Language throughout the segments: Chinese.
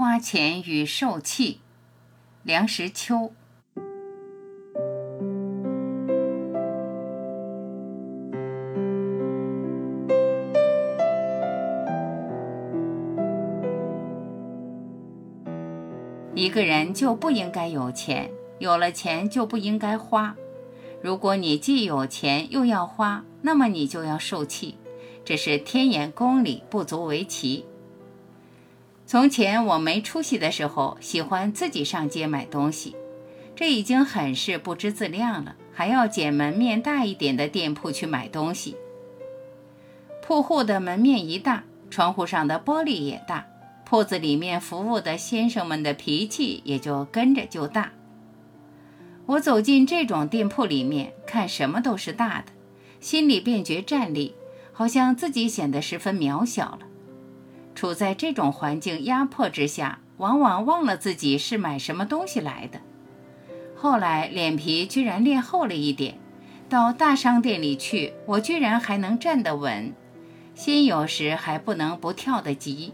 花钱与受气，梁实秋。一个人就不应该有钱，有了钱就不应该花。如果你既有钱又要花，那么你就要受气，这是天眼公理，不足为奇。从前我没出息的时候，喜欢自己上街买东西，这已经很是不知自量了，还要捡门面大一点的店铺去买东西。铺户的门面一大，窗户上的玻璃也大。铺子里面服务的先生们的脾气也就跟着就大。我走进这种店铺里面，看什么都是大的，心里便觉站立，好像自己显得十分渺小了。处在这种环境压迫之下，往往忘了自己是买什么东西来的。后来脸皮居然练厚了一点，到大商店里去，我居然还能站得稳，心有时还不能不跳得急。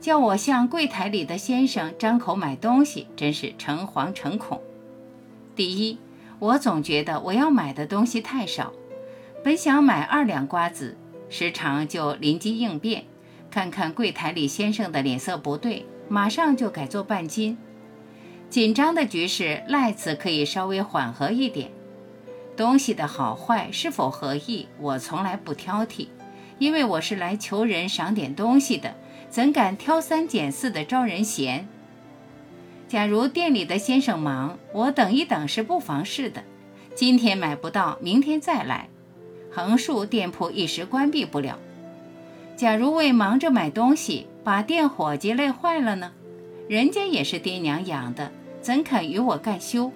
叫我向柜台里的先生张口买东西，真是诚惶诚恐。第一，我总觉得我要买的东西太少，本想买二两瓜子，时常就临机应变，看看柜台里先生的脸色不对，马上就改做半斤。紧张的局势赖子可以稍微缓和一点。东西的好坏是否合意，我从来不挑剔，因为我是来求人赏点东西的。怎敢挑三拣四的招人嫌？假如店里的先生忙，我等一等是不妨事的。今天买不到，明天再来。横竖店铺一时关闭不了。假如为忙着买东西，把店伙计累坏了呢？人家也是爹娘养的，怎肯与我干休？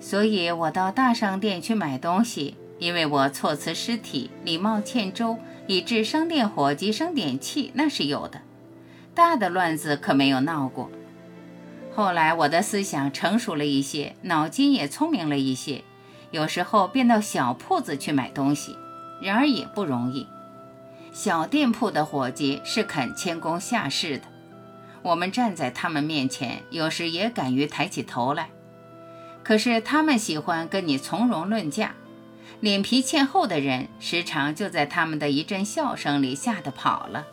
所以我到大商店去买东西，因为我措辞失体，礼貌欠周，以致商店伙计生点气，那是有的。大的乱子可没有闹过。后来我的思想成熟了一些，脑筋也聪明了一些，有时候便到小铺子去买东西，然而也不容易。小店铺的伙计是肯谦恭下士的，我们站在他们面前，有时也敢于抬起头来。可是他们喜欢跟你从容论价，脸皮欠厚的人，时常就在他们的一阵笑声里吓得跑了。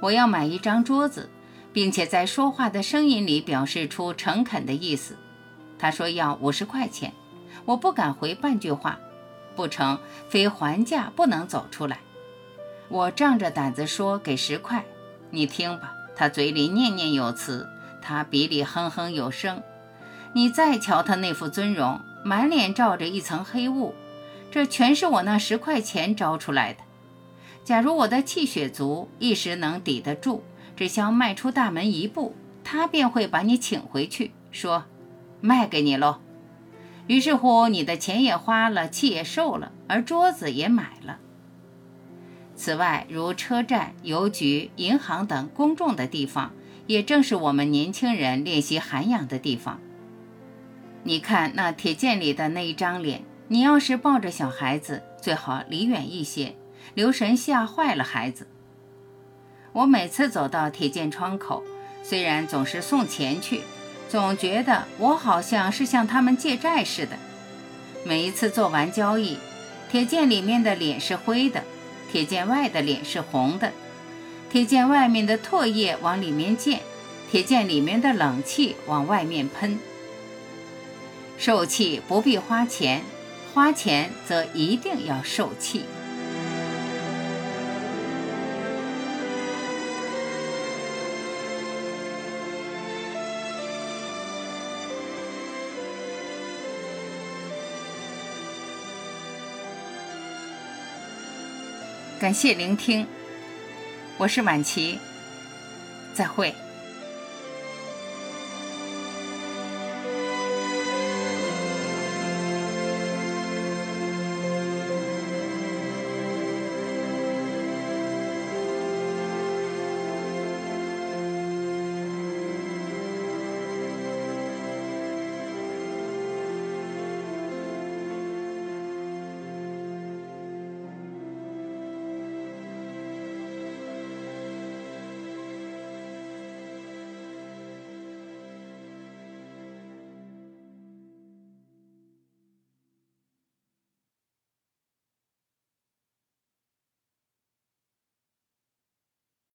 我要买一张桌子，并且在说话的声音里表示出诚恳的意思。他说要五十块钱，我不敢回半句话，不成，非还价不能走出来。我仗着胆子说给十块，你听吧。他嘴里念念有词，他鼻里哼哼有声。你再瞧他那副尊容，满脸罩着一层黑雾，这全是我那十块钱招出来的。假如我的气血足，一时能抵得住，只消迈出大门一步，他便会把你请回去，说卖给你喽。于是乎，你的钱也花了，气也受了，而桌子也买了。此外，如车站、邮局、银行等公众的地方，也正是我们年轻人练习涵养的地方。你看那铁剑里的那一张脸，你要是抱着小孩子，最好离远一些。留神吓坏了孩子。我每次走到铁剑窗口，虽然总是送钱去，总觉得我好像是向他们借债似的。每一次做完交易，铁剑里面的脸是灰的，铁剑外的脸是红的。铁剑外面的唾液往里面溅，铁剑里面的冷气往外面喷。受气不必花钱，花钱则一定要受气。感谢聆听，我是晚琪，再会。